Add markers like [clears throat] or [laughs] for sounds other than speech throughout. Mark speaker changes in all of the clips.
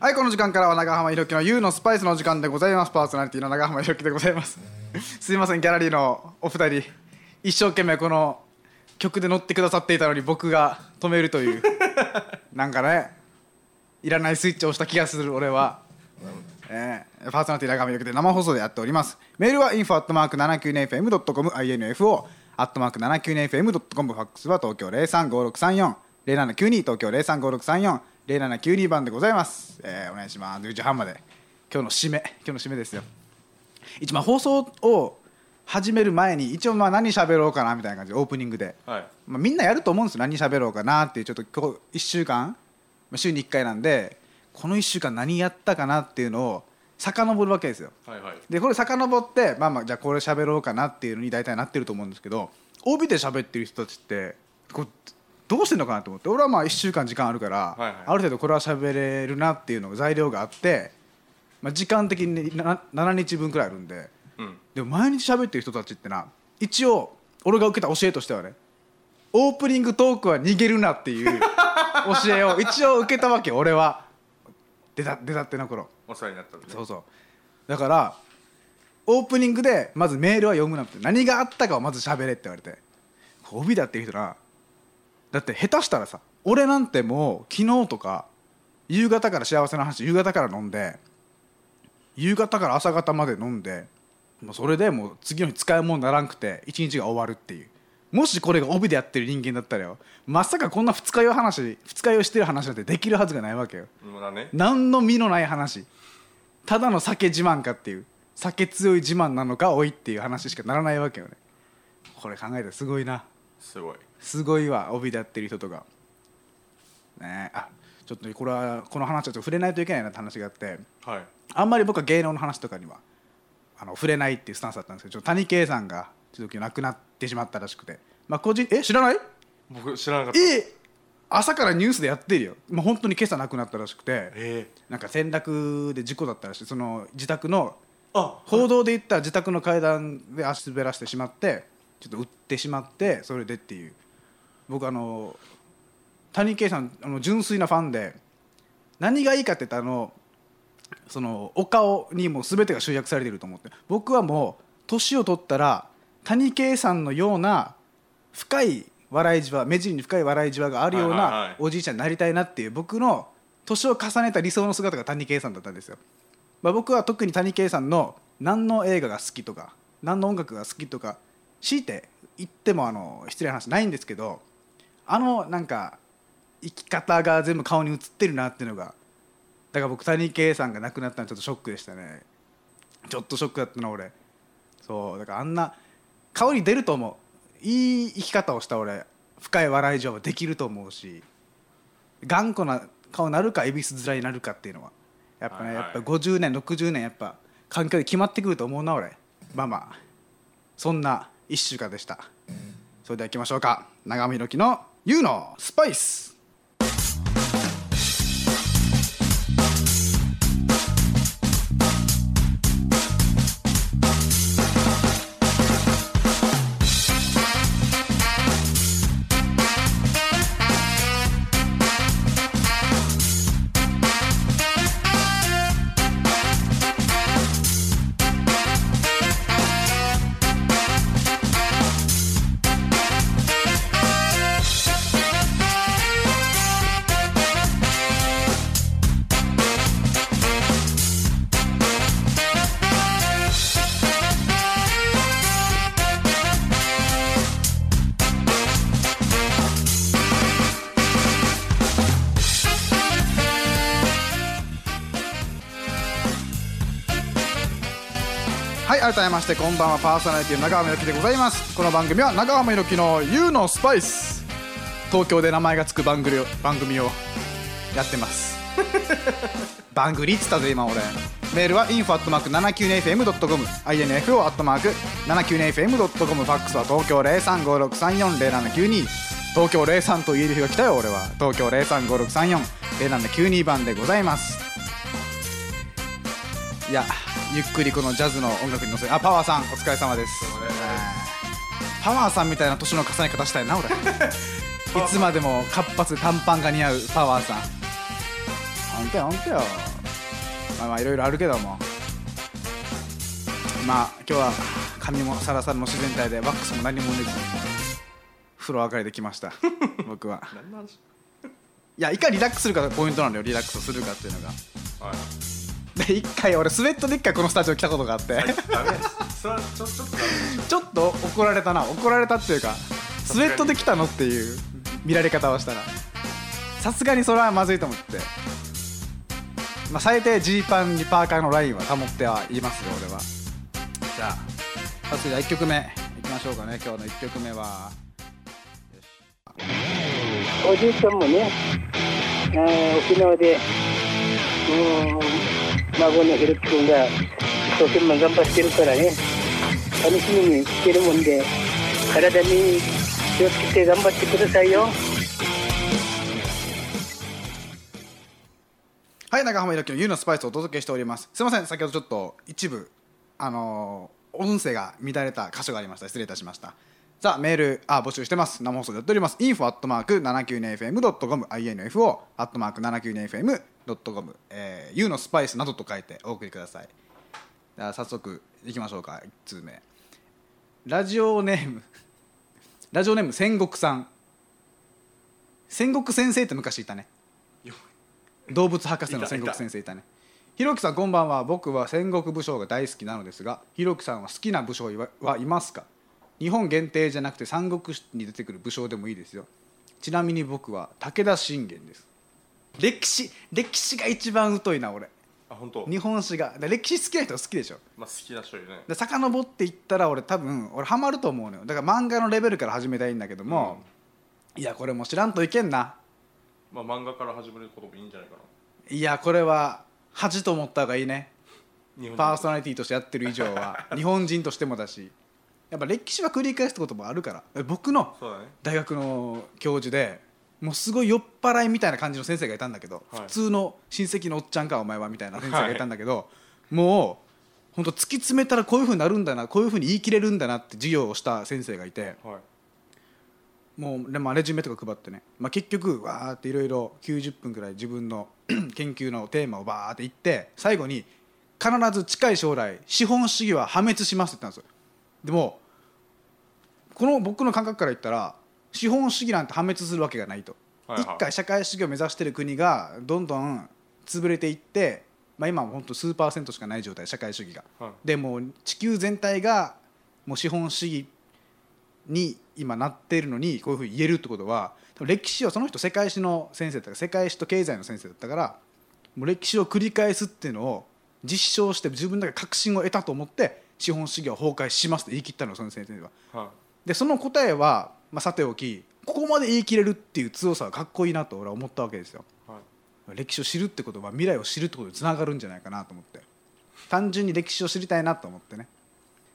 Speaker 1: はいこの時間からは長浜ひろきの YOU のスパイスの時間でございます。パーソナリティの長浜ひろきでございます。[laughs] すいませんギャラリーのお二人一生懸命この曲で乗ってくださっていたのに僕が止めるという [laughs] なんかねいらないスイッチを押した気がする俺は、えー、パーソナリティ長浜ひろきで生放送でやっております。メールは info.792fm.com info アットマーク 792fm.com ファックスは東京035634 0792東京035634 0792番でございます、えーお願いします。10時半まで。今日の締め。今日の締めですよ。一番放送を始める前に一応まあ何喋ろうかなみたいな感じ。でオープニングで、
Speaker 2: はい。
Speaker 1: まあ、みんなやると思うんですよ。何喋ろうかなっていうちょっと今日1週間。まあ週に1回なんでこの1週間何やったかなっていうのを遡るわけですよ。
Speaker 2: はいはい。
Speaker 1: でこれ遡ってまあまあじゃあこれ喋ろうかなっていうのに大体なってると思うんですけど帯で喋ってる人たちってこうどうしてんのかなと思って。俺はまあ1週間時間あるから、
Speaker 2: はいはい。
Speaker 1: ある程度これは喋れるなっていうのが材料があって、まあ、時間的にな7日分くらいあるんで。
Speaker 2: うん。
Speaker 1: でも毎日喋ってる人たちってな一応俺が受けた教えとしてはねオープニングトークは逃げるなっていう [laughs] 教えを一応受けたわけ俺は。出た出たっての頃。
Speaker 2: お世話になったんで、ね、
Speaker 1: そうそう。だからオープニングでまずメールは読むなって。何があったかをまず喋れって言われて。帯だっていう人なだって下手したらさ俺なんてもう昨日とか夕方から幸せな話夕方から飲んで夕方から朝方まで飲んでもうそれでもう次の日使い物にならんくて一日が終わるっていう。もしこれが帯でやってる人間だったらよ。まさかこんな二日酔い話二日酔いしてる話なんてできるはずがないわけよ。
Speaker 2: ね。
Speaker 1: 何の身のない話。ただの酒自慢かっていう。酒強い自慢なのかおいっていう話しかならないわけよね。これ考えたらすごいな。
Speaker 2: すごい
Speaker 1: すごいわ帯でやってる人とか。ね。えあちょっとこれはこの話はちょっと触れないといけないなって話があって。
Speaker 2: はい。
Speaker 1: あんまり僕は芸能の話とかにはあの触れないっていうスタンスだったんですけどちょっと谷圭さんがちょっと亡くなってしまったらしくて。まあ個人え知らない？
Speaker 2: 僕知らなかった。
Speaker 1: え朝からニュースでやってるよ。もう本当に今朝亡くなったらしくて。
Speaker 2: え
Speaker 1: なんか転落で事故だったらしい。その自宅の
Speaker 2: あ
Speaker 1: 報道で言った自宅の階段で足滑らしてしまってちょっと打ってしまってそれでっていう僕あの谷圭さんあの純粋なファンで何がいいかって言ったらあのそのお顔にもう全てが集約されていると思って僕はもう年を取ったら谷圭さんのような深い笑いじわ目尻に深い笑いじわがあるようなおじいちゃんになりたいなっていう僕の年を重ねた理想の姿が谷圭さんだったんですよ。まあ、僕は特に谷圭さんの何の映画が好きとか何の音楽が好きとか強いて言ってもあの失礼な話ないんですけどあのなんか生き方が全部顔に映ってるなっていうのがだから僕谷圭さんが亡くなったのちょっとショックでしたね。ちょっとショックだったな俺。そうだからあんな顔に出ると思う。いい生き方をした俺。深い笑い上はできると思うし。頑固な顔になるか恵比寿面になるかっていうのは。やっぱね、
Speaker 2: はいはい。
Speaker 1: やっぱ50年60年やっぱ環境で決まってくると思うな俺。まあまあ。そんな1週間でした。それでは行きましょうか。長浜ひろき言うなスパイス。改めましてこんばんはパーソナリティの長浜ひろきでございます。この番組は長浜ひろきの YOU のスパイス東京で名前がつく番組を番組をやってます。[laughs] 番組っつったぜ今俺。メールは info.792fm.com info.792fm.com ファックスは東京0356340792東京03と言える日が来たよ俺は。東京0356340792番でございます。いやゆっくりこのジャズの音楽に乗せあパワーさんお疲れ様です。パワーさんみたいな年の重ね方したいな俺。[laughs] いつまでも活発で短パンが似合うパワーさん。本当よ本当よ。まあまあいろいろあるけども。まあ今日は髪もサラサラの自然体でワックスも何も塗れずに風呂上がりできました。[laughs] 僕は。いやいかにリラックスするかがポイントなのよリラックスするかっていうのが。
Speaker 2: はい
Speaker 1: で一回俺スウェットで一回このスタジオ来たことがあって。
Speaker 2: ダメ。ですそれはちょちょっとダメ。です
Speaker 1: ちょっと怒られたな。怒られたっていうかスウェットで来たのっていう見られ方をしたら。さすがにそれはまずいと思って。まあ最低ジーパンにパーカーのラインは保ってはいますよ俺は。じゃあ。さあそれでは1曲目。いきましょうかね。今日の1曲目は。
Speaker 3: おじいちゃんもね、あー沖縄で、うん、孫のひろき君が一生懸命頑張ってるからね、楽しみにしてるもんで、体に気をつけて頑張ってくださいよ。
Speaker 1: はい長浜ひろきの「ユーのスパイス」をお届けしております。すいません先ほどちょっと一部あのー音声が乱れた箇所がありました。失礼いたしました。さあメールあ募集してます。生放送でやっております。info アットマーク 792fm.com info アットマーク 792fm.com えー、ユーのスパイスなどと書いてお送りください。では早速いきましょうか。1通目。ラジオネーム。ラジオネーム戦国さん。戦国先生って昔いたね。
Speaker 2: よ
Speaker 1: 動物博士の戦国先生いたね。ひろきさんこんばんは。僕は戦国武将が大好きなのですがひろきさんは好きな武将はいますか？日本限定じゃなくて三国志に出てくる武将でもいいですよ。ちなみに僕は武田信玄です。歴史歴史が一番疎いな俺。
Speaker 2: あ本当？
Speaker 1: 日本史が。で歴史好きな人好きでしょ。
Speaker 2: まあ好きな人いるね。
Speaker 1: で遡っていったら俺多分俺ハマると思うのよ。だから漫画のレベルから始めたいんだけども、いやこれもう知らんといけんな。
Speaker 2: まあ漫画から始めることもいいんじゃないか
Speaker 1: いやこれは恥と思った方がいいね。パーソナリティとしてやってる以上は。日本人としてもだしやっぱ歴史は繰り返すこともあるから。え僕の大学の教授でもうすごい酔っ払いみたいな感じの先生がいたんだけど、
Speaker 2: はい。
Speaker 1: 普通の親戚のおっちゃんかお前はみたいな先生がいたんだけど、もう本当突き詰めたらこういうふうになるんだなこういうふうに言い切れるんだなって授業をした先生がいて
Speaker 2: はい。
Speaker 1: もうでまあレジュメとか配ってね、まあ、結局わーっていろいろ90分ぐらい自分の [clears throat] 研究のテーマをバーって言って最後に必ず近い将来資本主義は破滅しますって言ったんですよでもこの僕の感覚から言ったら資本主義なんて破滅するわけがないと、
Speaker 2: はいはい。
Speaker 1: 一回社会主義を目指してる国がどんどん潰れていって、まあ、今は本当数パーセントしかない状態社会主義が、
Speaker 2: はい。
Speaker 1: でもう地球全体がもう資本主義に今なっているのにこういうふうに言えるってことは歴史はその人世界史の先生だから世界史と経済の先生だったからもう歴史を繰り返すっていうのを実証して自分だけ確信を得たと思って資本主義は崩壊しますって言い切ったのその先生は。
Speaker 2: はい。
Speaker 1: でその答えは、まあ、さておきここまで言い切れるっていう強さはかっこいいなと俺は思ったわけですよ。
Speaker 2: はい。
Speaker 1: 歴史を知るってことは未来を知るってことにつながるんじゃないかなと思って。単純に歴史を知りたいなと思ってね。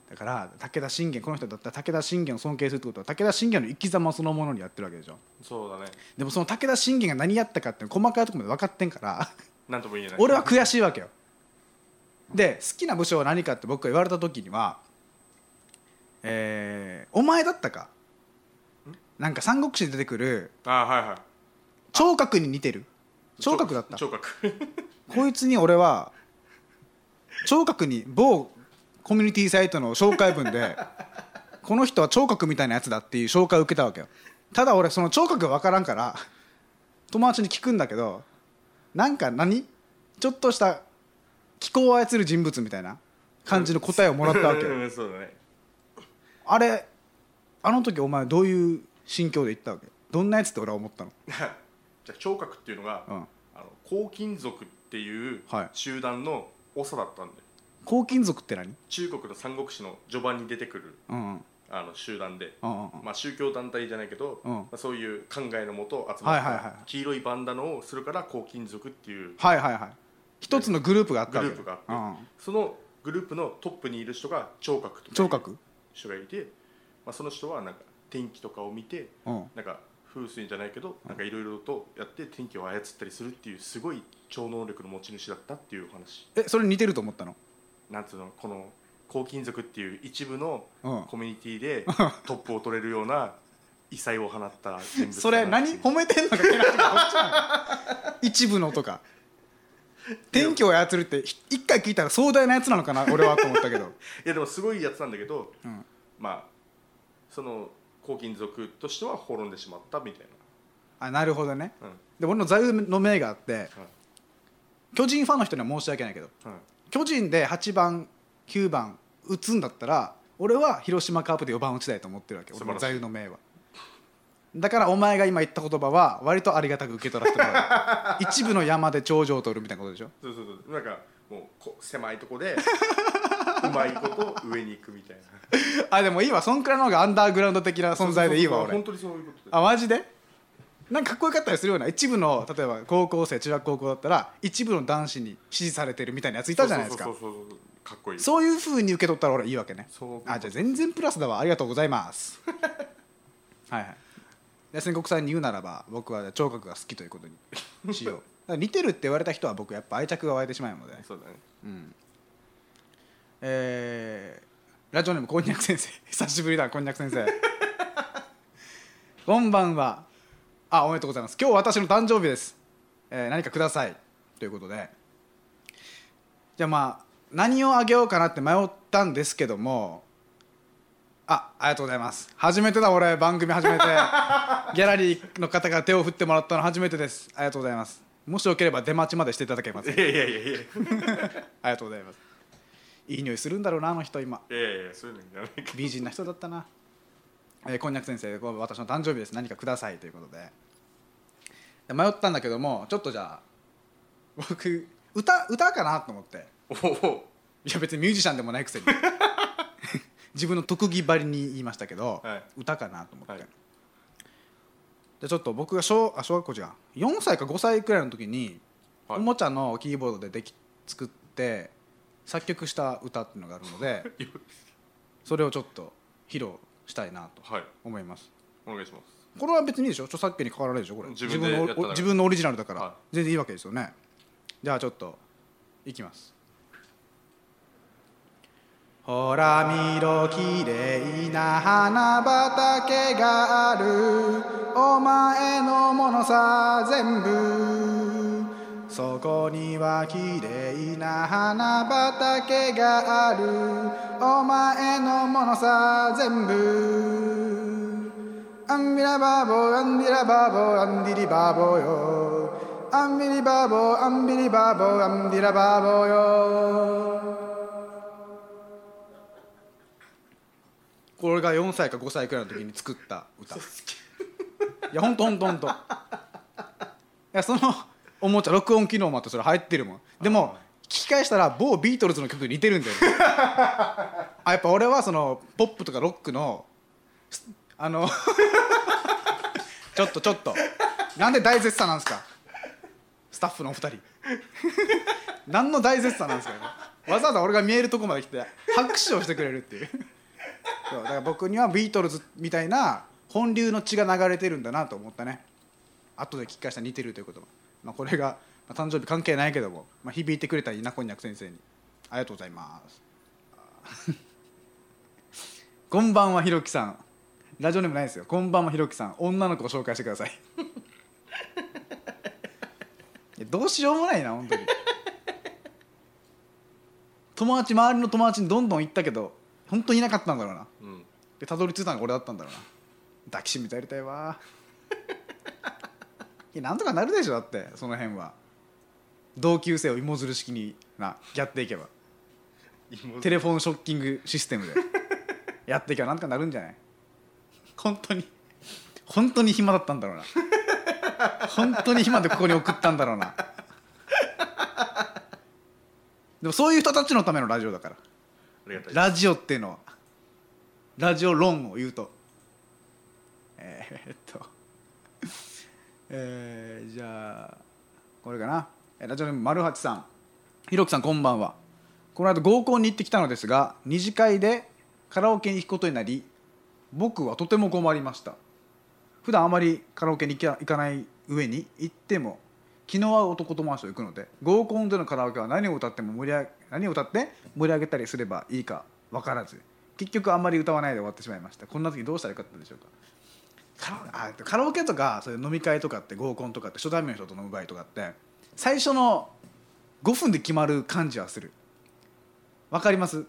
Speaker 1: だから武田信玄この人だったら武田信玄を尊敬するってことは武田信玄の生き様そのものにやってるわけでしょ。
Speaker 2: そうだね。
Speaker 1: でもその武田信玄が何やったかって細かいところまで分かってんから。
Speaker 2: なんとも言えない。
Speaker 1: 俺は悔しいわけよで好きな武将は何かって僕が言われた時にはえーお前だったか？なんか三国志で出てくる
Speaker 2: あはいはい。
Speaker 1: 聴覚に似てる。聴覚だった。
Speaker 2: 聴覚。[laughs]
Speaker 1: こいつに俺は聴覚に某コミュニティサイトの紹介文で [laughs] この人は聴覚みたいなやつだっていう紹介を受けたわけよ。ただ俺その聴覚が分からんから友達に聞くんだけどなんか何？ちょっとした気候を操る人物みたいな感じの答えをもらったわけ。よ
Speaker 2: うんそうだね。
Speaker 1: あれあの時お前どういう心境で言ったわけ？どんなやつって俺は思ったの？[laughs]
Speaker 2: じゃあ聴覚っていうのが、
Speaker 1: うん。
Speaker 2: あの黄金族っていう
Speaker 1: はい。
Speaker 2: 集団の長だったんで、
Speaker 1: 黄金族って何？
Speaker 2: 中国の三国志の序盤に出てくる
Speaker 1: うんうん。
Speaker 2: あの集団で、
Speaker 1: うんうん
Speaker 2: まあ、宗教団体じゃないけど、
Speaker 1: うん。
Speaker 2: まあ、そういう考えのもと集まっ
Speaker 1: はいはいはい
Speaker 2: た黄色いバンダナをするから黄金族っていう
Speaker 1: はいはいはい一つのグループがあったわけ。
Speaker 2: グループがあって
Speaker 1: うん。
Speaker 2: そのグループのトップにいる人が聴覚と
Speaker 1: 聴覚。
Speaker 2: 人がいて、まあ、その人はなんか天気とかを見て
Speaker 1: うん。
Speaker 2: なんか風水じゃないけどなんかいろいろとやって天気を操ったりするっていうすごい超能力の持ち主だったっていうお話。
Speaker 1: えそれ似てると思ったの？
Speaker 2: なんつうのこの黄金族っていう一部の
Speaker 1: うん。
Speaker 2: コミュニティでトップを取れるような異彩を放った人物
Speaker 1: それ何？褒めてんのか一部のとか天気を操るってひ一回聞いたら壮大なやつなのかな俺はと思ったけど。[laughs]
Speaker 2: いやでもすごいやつなんだけど、
Speaker 1: ん
Speaker 2: まあその黄金族としては滅んでしまったみたい
Speaker 1: あなるほどね。
Speaker 2: な、うん。
Speaker 1: で俺の座右の銘があって
Speaker 2: はい。
Speaker 1: 巨人ファンの人には申し訳ないけど
Speaker 2: はい。
Speaker 1: 巨人で8番9番打つんだったら俺は広島カープで4番打ちたいと思ってるわけ俺の座右の銘はだからお前が今言った言葉は割とありがたく受け取らせてもらう。[laughs] 一部の山で頂上を取るみたいなことでしょ？
Speaker 2: そうそうそう。なんかもうこ狭いとこで [laughs] うまいこと上に行くみたいな。
Speaker 1: あでもいいわ。そんくらいの方がアンダーグラウンド的な存在でいいわ俺。
Speaker 2: 本当にそういうことで
Speaker 1: あマジで？なんかかっこよかったりするような？一部の例えば高校生中学高校だったら一部の男子に支持されてるみたいなやついたじゃないですか。
Speaker 2: そうそうそうそう。かっこいい。
Speaker 1: そういうふうに受け取ったら俺いいわけね。
Speaker 2: そう
Speaker 1: あじゃあ全然プラスだわ。ありがとうございます。[laughs] はいはいで宣国さんに言うならば僕は聴覚が好きということに [laughs] しよう。似てるって言われた人は僕やっぱ愛着が湧いてしまうので。
Speaker 2: そうだね。
Speaker 1: うん。えーラジオネームこんにゃく先生。[laughs] 久しぶりだこんにゃく先生。こんばんは。あおめでとうございます。今日私の誕生日です、えー何かください。ということで。じゃあまあ何をあげようかなって迷ったんですけどもあありがとうございます。初めてだ俺番組始めて。[laughs] ギャラリーの方が手を振ってもらったの初めてです。ありがとうございます。もしよければ出待ちまでしていただけます
Speaker 2: いやいやいやいや。い [laughs]
Speaker 1: ありがとうございます。いい匂いするんだろうなあの人今。
Speaker 2: やいやいやそういうのじゃないか
Speaker 1: 美人な人だったな、えーこんにゃく先生私の誕生日です何かくださいということで。で迷ったんだけどもちょっとじゃあ僕歌歌かなと思って。
Speaker 2: おお。
Speaker 1: いや別にミュージシャンでもないくせに [laughs] 自分の特技ばりに言いましたけど、
Speaker 2: はい。
Speaker 1: 歌かなと思って、
Speaker 2: はい。
Speaker 1: でちょっと僕が小あ小学校違う4歳か5歳くらいの時に、
Speaker 2: はい。
Speaker 1: おもちゃのキーボードででき作って作曲した歌っていうのがあるので [laughs] それをちょっと披露したいなと
Speaker 2: はい。
Speaker 1: 思います。
Speaker 2: お願いします。
Speaker 1: これは別にいいでしょ？著作権に関わらないでしょ？これ。
Speaker 2: 自分
Speaker 1: のお自分のオリジナルだから、
Speaker 2: はい。
Speaker 1: 全然いいわけですよね。じゃあちょっといきますほら見ろきれいな花畑があるお前のものさ全部そこにはきれいな花畑があるお前のものさ全部 unbelievable unbelievable unbelievable よ。 unbelievable unbelievable unbelievable よ。これが4歳か5歳くらいの時に作った歌。いやほんとほんとほんと。いやそのおもちゃ録音機能もあってそれ入ってるもん。でも聞き返したら某ビートルズの曲に似てるんだよね。[laughs] あやっぱ俺はそのポップとかロックのすあの [laughs] ちょっとちょっと。なんで大絶賛なんですか？スタッフのお二人。[laughs] 何の大絶賛なんですかわざわざ俺が見えるとこまで来て拍手をしてくれるっていうそうだから僕にはビートルズみたいな本流の血が流れてるんだなと思ったね。後で聞き返したら似てるということ、まあ、これが、まあ、誕生日関係ないけども、まあ、響いてくれたらいいなこんにゃく先生に。ありがとうございます。[laughs] こんばんはひろきさん。ラジオネームないですよ。こんばんはひろきさん。女の子を紹介してください。[laughs] どうしようもないな本当に。友達周りの友達にどんどん行ったけど本当にいなかったんだろうな。
Speaker 2: うん。
Speaker 1: でたどり着いたのが俺だったんだろうな。抱きしめてやりたいわ。[laughs] いやなんとかなるでしょだってその辺は。同級生を芋づる式になやっていけば。
Speaker 2: 妹
Speaker 1: テレフォンショッキングシステムで。[laughs] やっていけばなんとかなるんじゃない？本当に本当に暇だったんだろうな。本当に暇でここに送ったんだろうな。でもそういう人たちのためのラジオだから
Speaker 2: ありがたい
Speaker 1: ラジオっていうのはラジオ論を言うと。えー、っとえー、じゃあこれかな。ラジオネーム丸八さん。ひろきさんこんばんは。この間合コンに行ってきたのですが二次会でカラオケに行くことになり僕はとても困りました。普段あまりカラオケに行か行かない上に行っても気の合う男友達と行くので合コンでのカラオケは何を歌っても盛り上げ何を歌って盛り上げたりすればいいか分からず結局あんまり歌わないで終わってしまいました。こんな時どうしたらよかったでしょうか。カラオケとかそういう飲み会とかって合コンとかって初対面の人と飲む場合とかって最初の5分で決まる感じはする。わかります？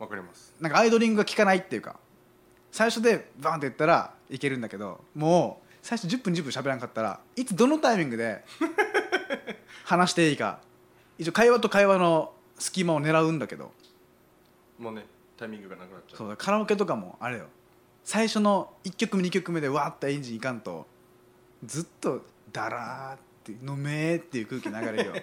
Speaker 2: わかります。
Speaker 1: なんかアイドリングが効かないっていうか最初でバーンって言ったらいけるんだけどもう最初10分10分喋らんかったらいつどのタイミングで話していいか。一応会話と会話の隙間を狙うんだけど。
Speaker 2: もうねタイミングがなくなっちゃう。
Speaker 1: そうだカラオケとかもあれよ。最初の1曲目2曲目でわーってエンジンいかんとずっとダラーって飲めーっていう空気流れるよ。[laughs]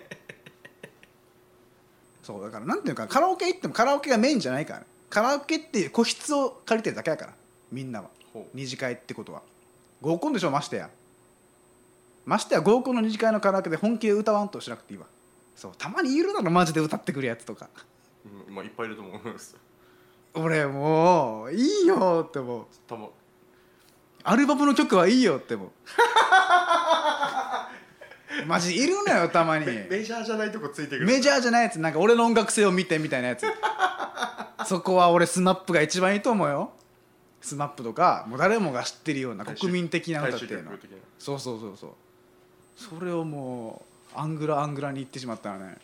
Speaker 1: そうだからなんていうのかなカラオケ行ってもカラオケがメインじゃないから。ねカラオケっていう個室を借りてるだけだからみんなは。二次会ってことは。合コンでしょましてやましてや合コンの二次会のカラオケで本気で歌わんとしなくていいわ。そうたまにいるだろマジで歌ってくるやつとか。
Speaker 2: うんまあいっぱいいると思います
Speaker 1: 俺もういいよって思う。
Speaker 2: たま
Speaker 1: アルバムの曲はいいよっても [laughs] マジいるのよたまに。
Speaker 2: メジャーじゃないとこついてくる。
Speaker 1: メジャーじゃないやつなんか俺の音楽性を見てみたいなやつ。そこは俺スマップが一番いいと思うよ。スマップとかもう誰もが知ってるような国民的な歌っていうのそうそうそうそうそれをもうアングラアングラに言ってしまったらね。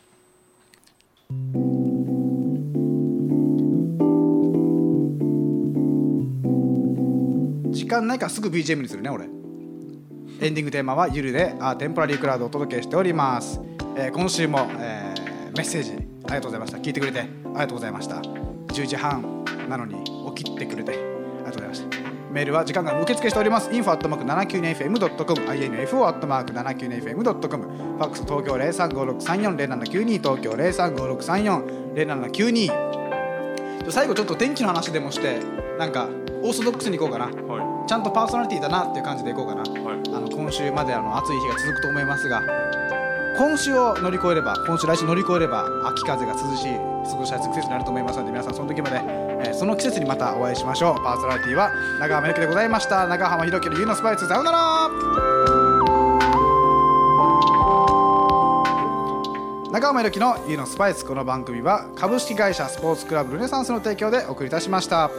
Speaker 1: 時間ないからすぐ BGM にするね俺。エンディングテーマはゆるであ Temporary Cloud をお届けしております、えー今週も、えーメッセージありがとうございました。聞いてくれてありがとうございました。10時半なのに起きてくれてありがとうございました。メールは時間が受付しております。info.792fm.com info.792fm.com ファックス東京0356340792東京0356340792最後ちょっと天気の話でもしてなんかオーソドックスにいこうかな。
Speaker 2: は
Speaker 1: ちゃんとパーソナリティだなっていう感じでいこうかな。い
Speaker 2: はい。
Speaker 1: あの今週まであの暑い日が続くと思いますが今週を乗り越えれば今週来週乗り越えれば秋風が涼しい過ごしやすい季節になると思いますので皆さんその時まで、えーその季節にまたお会いしましょう。パーソナリティは長浜由紀でございました。長浜ひろきのゆうのスパイス。さようなら。長浜由紀のゆうのスパイス。この番組は株式会社スポーツクラブルネサンスの提供でお送りいたしました。